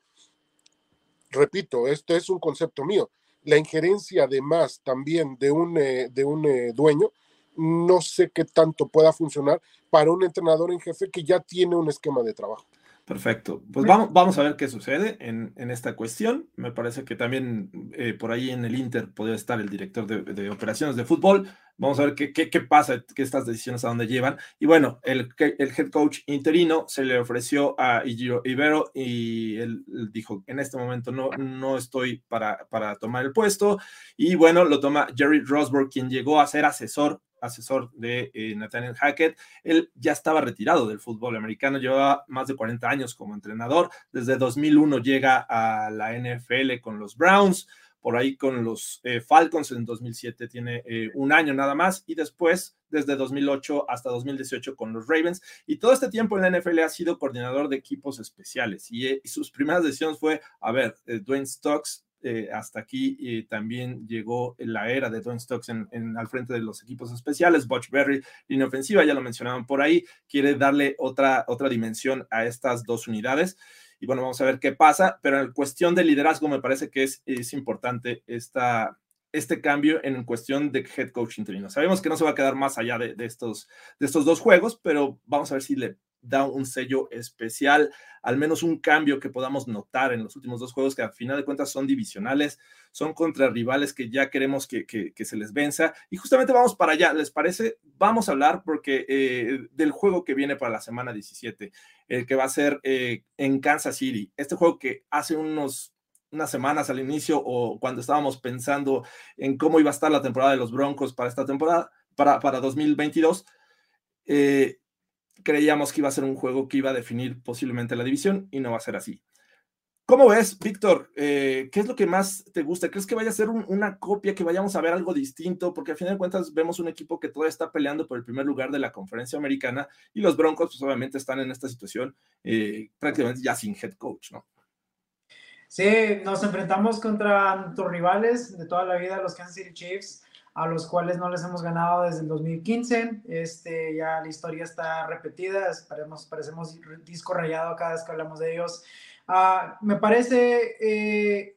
Speaker 3: repito, esto es un concepto mío, la injerencia además también de un, eh, de un dueño, no sé qué tanto pueda funcionar para un entrenador en jefe que ya tiene un esquema de trabajo.
Speaker 1: Perfecto. Pues vamos, vamos a ver qué sucede en, esta cuestión. Me parece que también eh, por ahí en el Inter podría estar el director de, operaciones de fútbol. Vamos a ver qué, qué, pasa, qué estas decisiones a dónde llevan. Y bueno, el, el head coach interino se le ofreció a Ibero y él, dijo, en este momento no, no estoy para, para tomar el puesto. Y bueno, lo toma Jerry Rosberg, quien llegó a ser asesor asesor de eh, Nathaniel Hackett. Él ya estaba retirado del fútbol americano, llevaba más de 40 años como entrenador. Desde 2001 llega a la NFL con los Browns, por ahí con los eh, Falcons en 2007 tiene eh, un año nada más y después desde 2008 hasta 2018 con los Ravens y todo este tiempo en la NFL ha sido coordinador de equipos especiales y, y sus primeras decisiones fue, a ver, Dwayne Stocks eh, hasta aquí y también llegó la era de Don Stokes en, al frente de los equipos especiales. Butch Berry, línea ofensiva, ya lo mencionaban por ahí, quiere darle otra, otra dimensión a estas dos unidades. Y bueno, vamos a ver qué pasa, pero en cuestión de liderazgo me parece que es, es importante esta, este cambio en cuestión de head coach interino. Sabemos que no se va a quedar más allá de, de, estos, de estos dos juegos, pero vamos a ver si le da un sello especial, al menos un cambio que podamos notar en los últimos dos juegos que a final de cuentas son divisionales, son contra rivales que ya queremos que, se les venza. Y justamente vamos para allá, ¿les parece? Vamos a hablar porque eh, del juego que viene para la semana 17, el que va a ser eh, en Kansas City. Este juego que hace unos unas semanas al inicio o cuando estábamos pensando en cómo iba a estar la temporada de los Broncos para esta temporada, para, para 2022, eh, creíamos que iba a ser un juego que iba a definir posiblemente la división y no va a ser así. ¿Cómo ves, Víctor? Eh, ¿Qué es lo que más te gusta? ¿Crees que vaya a ser una copia, que vayamos a ver algo distinto? Porque al final de cuentas vemos un equipo que todavía está peleando por el primer lugar de la conferencia americana y los Broncos pues obviamente están en esta situación eh, prácticamente ya sin head coach, ¿no?
Speaker 2: Sí, nos enfrentamos contra nuestros rivales de toda la vida, los Kansas City Chiefs a los cuales no les hemos ganado desde el 2015. Este, ya la historia está repetida, parecemos, parecemos disco rayado cada vez que hablamos de ellos. Ah, me parece eh,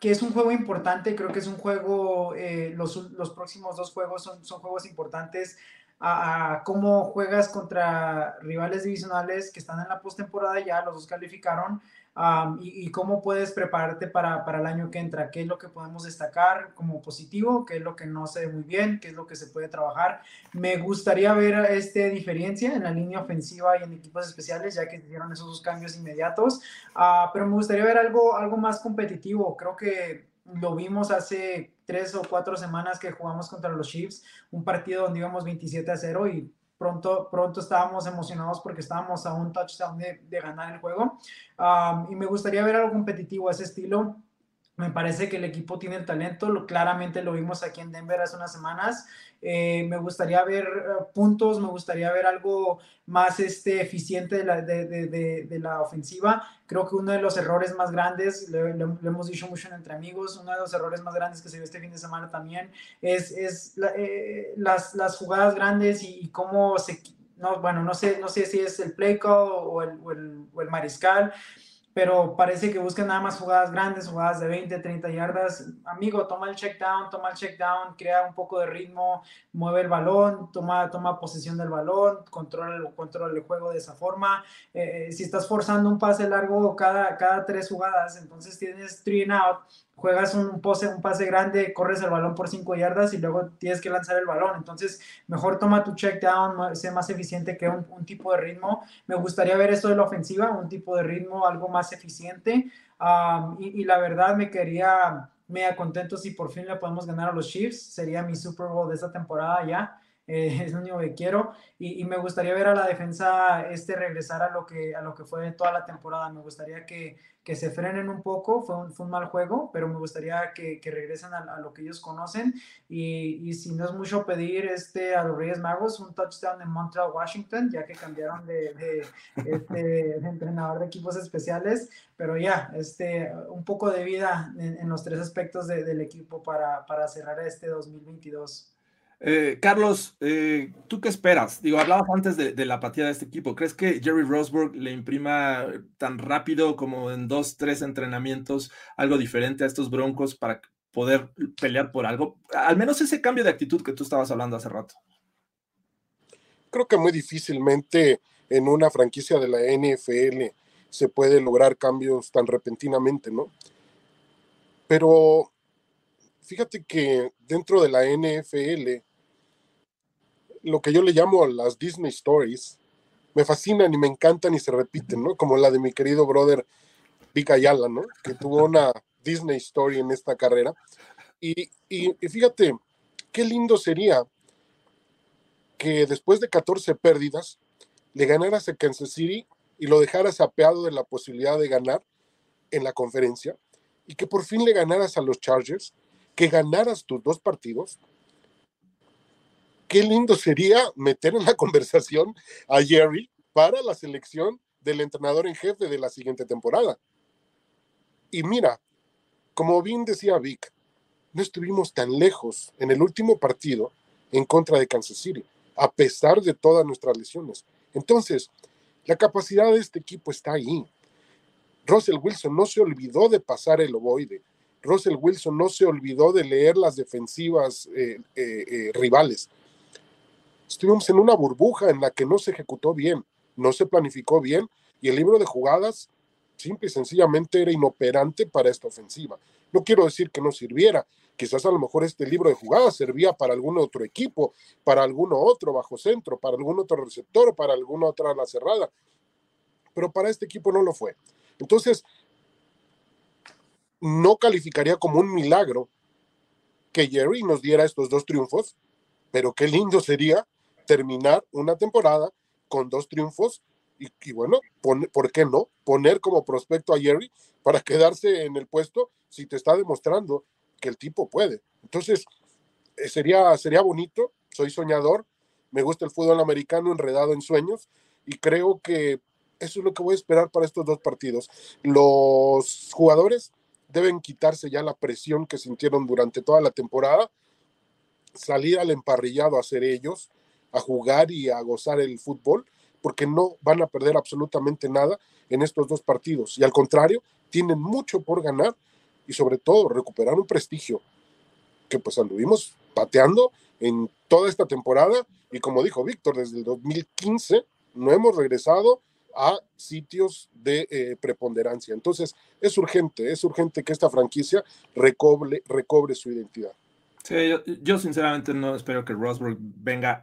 Speaker 2: que es un juego importante, creo que es un juego, eh, los, los, próximos dos juegos son, son juegos importantes a, cómo juegas contra rivales divisionales que están en la postemporada ya, los dos calificaron, y, cómo puedes prepararte para, para, el año que entra, qué es lo que podemos destacar como positivo, qué es lo que no se ve muy bien, qué es lo que se puede trabajar. Me gustaría ver esta diferencia en la línea ofensiva y en equipos especiales, ya que hicieron esos dos cambios inmediatos, uh, pero me gustaría ver algo, algo más competitivo. Creo que lo vimos hace tres o cuatro semanas que jugamos contra los Chiefs, un partido donde íbamos 27 a 0 y pronto, pronto estábamos emocionados porque estábamos a un touchdown de, ganar el juego. y me gustaría ver algo competitivo a ese estilo. Me parece que el equipo tiene el talento, lo, claramente lo vimos aquí en Denver hace unas semanas. Eh, me gustaría ver eh, puntos, me gustaría ver algo más este, eficiente de la, de, de, de, la ofensiva. Creo que uno de los errores más grandes, lo, hemos dicho mucho entre amigos, uno de los errores más grandes que se vio este fin de semana también es, es eh, las, las, jugadas grandes y, cómo se... No, bueno, no sé, no sé si es el play o el, o el, o el mariscal, pero parece que buscan nada más jugadas grandes, jugadas de 20, 30 yardas. Amigo, toma el check down, toma el check down, crea un poco de ritmo, mueve el balón, toma, toma posesión del balón, controla, controla el juego de esa forma. Eh, eh, si estás forzando un pase largo cada, cada tres jugadas, entonces tienes three and out, juegas un, pose, un pase grande, corres el balón por 5 yardas y luego tienes que lanzar el balón. Entonces, mejor toma tu check down, sé más eficiente que un, tipo de ritmo. Me gustaría ver esto de la ofensiva, un tipo de ritmo algo más eficiente. y, la verdad me quería, me contento si por fin le podemos ganar a los Chiefs. Sería mi Super Bowl de esta temporada ya. Eh, [laughs] es lo único que quiero. Y, me gustaría ver a la defensa este regresar a lo que a lo que fue toda la temporada. Me gustaría que, que se frenen un poco fue un, fue un, mal juego pero me gustaría que, que regresen a, lo que ellos conocen. Y, y, si no es mucho pedir este a los Reyes Magos un touchdown en Montreal Washington ya que cambiaron de, de, este, [laughs] entrenador de equipos especiales. Pero ya este un poco de vida en, en los tres aspectos del equipo para, para cerrar este 2022
Speaker 1: eh, Carlos, eh, ¿tú qué esperas? Digo, hablabas antes de, la apatía de este equipo. ¿Crees que Jerry Roseburg le imprima tan rápido como en dos, tres entrenamientos algo diferente a estos Broncos para poder pelear por algo? Al menos ese cambio de actitud que tú estabas hablando hace rato.
Speaker 3: Creo que muy difícilmente en una franquicia de la NFL se puede lograr cambios tan repentinamente, ¿no? Pero fíjate que dentro de la NFL lo que yo le llamo las Disney Stories, me fascinan y me encantan y se repiten, ¿no? Como la de mi querido brother Vic Ayala, ¿no? Que tuvo una Disney Story en esta carrera. Y, fíjate, qué lindo sería que después de 14 pérdidas le ganaras a Kansas City y lo dejaras apeado de la posibilidad de ganar en la conferencia y que por fin le ganaras a los Chargers, que ganaras tus dos partidos qué lindo sería meter en la [laughs] conversación a Jerry para la selección del entrenador en jefe de la siguiente temporada. Y mira, como bien decía Vic, no estuvimos tan lejos en el último partido en contra de Kansas City, a pesar de todas nuestras lesiones. Entonces, la capacidad de este equipo está ahí. Russell Wilson no se olvidó de pasar el ovoide. Russell Wilson no se olvidó de leer las defensivas eh, eh, eh, rivales estuvimos en una burbuja en la que no se ejecutó bien, no se planificó bien y el libro de jugadas simple y sencillamente era inoperante para esta ofensiva. No quiero decir que no sirviera, quizás a lo mejor este libro de jugadas servía para algún otro equipo, para alguno otro bajo centro, para algún otro receptor, para alguna otra ala cerrada, pero para este equipo no lo fue. Entonces, no calificaría como un milagro que Jerry nos diera estos dos triunfos, pero qué lindo sería terminar una temporada con dos triunfos y, bueno, ¿por qué no? Poner como prospecto a Jerry para quedarse en el puesto si te está demostrando que el tipo puede. Entonces, eh, sería, sería bonito, soy soñador, me gusta el fútbol americano enredado en sueños y creo que eso es lo que voy a esperar para estos dos partidos. Los jugadores deben quitarse ya la presión que sintieron durante toda la temporada, salir al emparrillado a ser ellos, a jugar y a gozar el fútbol, porque no van a perder absolutamente nada en estos dos partidos. Y al contrario, tienen mucho por ganar y sobre todo recuperar un prestigio que pues anduvimos pateando en toda esta temporada y como dijo Víctor, desde el 2015 no hemos regresado a sitios de eh, preponderancia. Entonces, es urgente, es urgente que esta franquicia recobre, recobre su identidad.
Speaker 1: Sí, yo, sinceramente no espero que Rosberg venga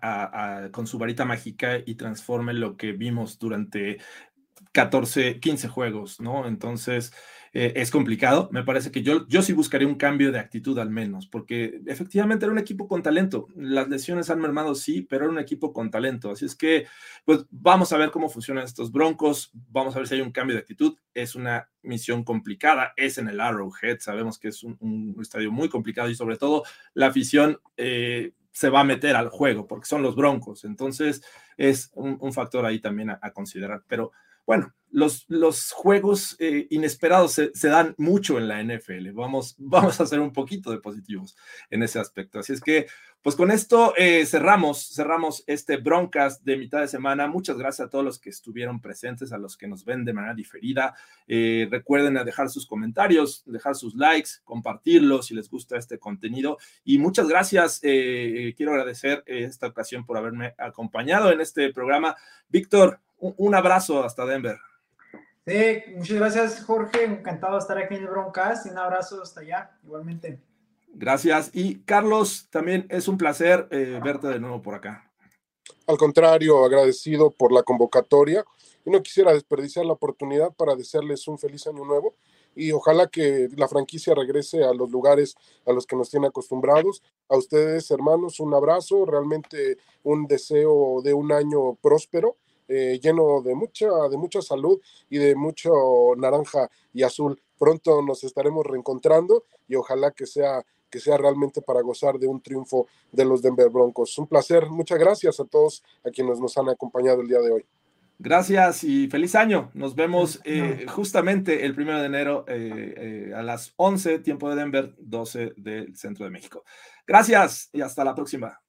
Speaker 1: con su varita mágica y transforme lo que vimos durante 14, 15 juegos, ¿no? Entonces, eh, es complicado. Me parece que yo, yo sí buscaría un cambio de actitud al menos, porque efectivamente era un equipo con talento. Las lesiones han mermado, sí, pero era un equipo con talento. Así es que, pues vamos a ver cómo funcionan estos broncos, vamos a ver si hay un cambio de actitud. Es una misión complicada, es en el Arrowhead, sabemos que es un, estadio muy complicado y sobre todo la afición... Eh, se va a meter al juego porque son los broncos. Entonces es un, factor ahí también a considerar. Pero bueno, los, los juegos eh, inesperados se, dan mucho en la NFL. Vamos, [laughs] vamos a ser un poquito de positivos en ese aspecto. Así es que, pues con esto eh, cerramos, cerramos este broadcast de mitad de semana. Muchas gracias a todos los que estuvieron presentes, a los que nos ven de manera diferida. Eh, recuerden dejar sus comentarios, dejar sus likes, compartirlo si les gusta este contenido. Y muchas gracias. quiero agradecer esta ocasión por haberme acompañado en este programa. Víctor, un abrazo hasta Denver.
Speaker 2: Sí, muchas gracias Jorge, encantado de estar aquí en el Broncast y un abrazo hasta allá, igualmente.
Speaker 1: Gracias. Y Carlos, también es un placer eh, verte de nuevo por acá.
Speaker 3: Al contrario, agradecido por la convocatoria y no quisiera desperdiciar la oportunidad para desearles un feliz año nuevo y ojalá que la franquicia regrese a los lugares a los que nos tiene acostumbrados. A ustedes, hermanos, un abrazo, realmente un deseo de un año próspero eh, lleno de mucha, de mucha salud y de mucho naranja y azul. Pronto nos estaremos reencontrando y ojalá que sea que sea realmente para gozar de un triunfo de los Denver Broncos. Un placer, muchas gracias a todos a quienes nos han acompañado el día de hoy.
Speaker 1: Gracias y feliz año. Nos vemos eh, justamente el primero de enero eh, a las 11, tiempo de Denver, 12 del centro de México. Gracias y hasta la próxima.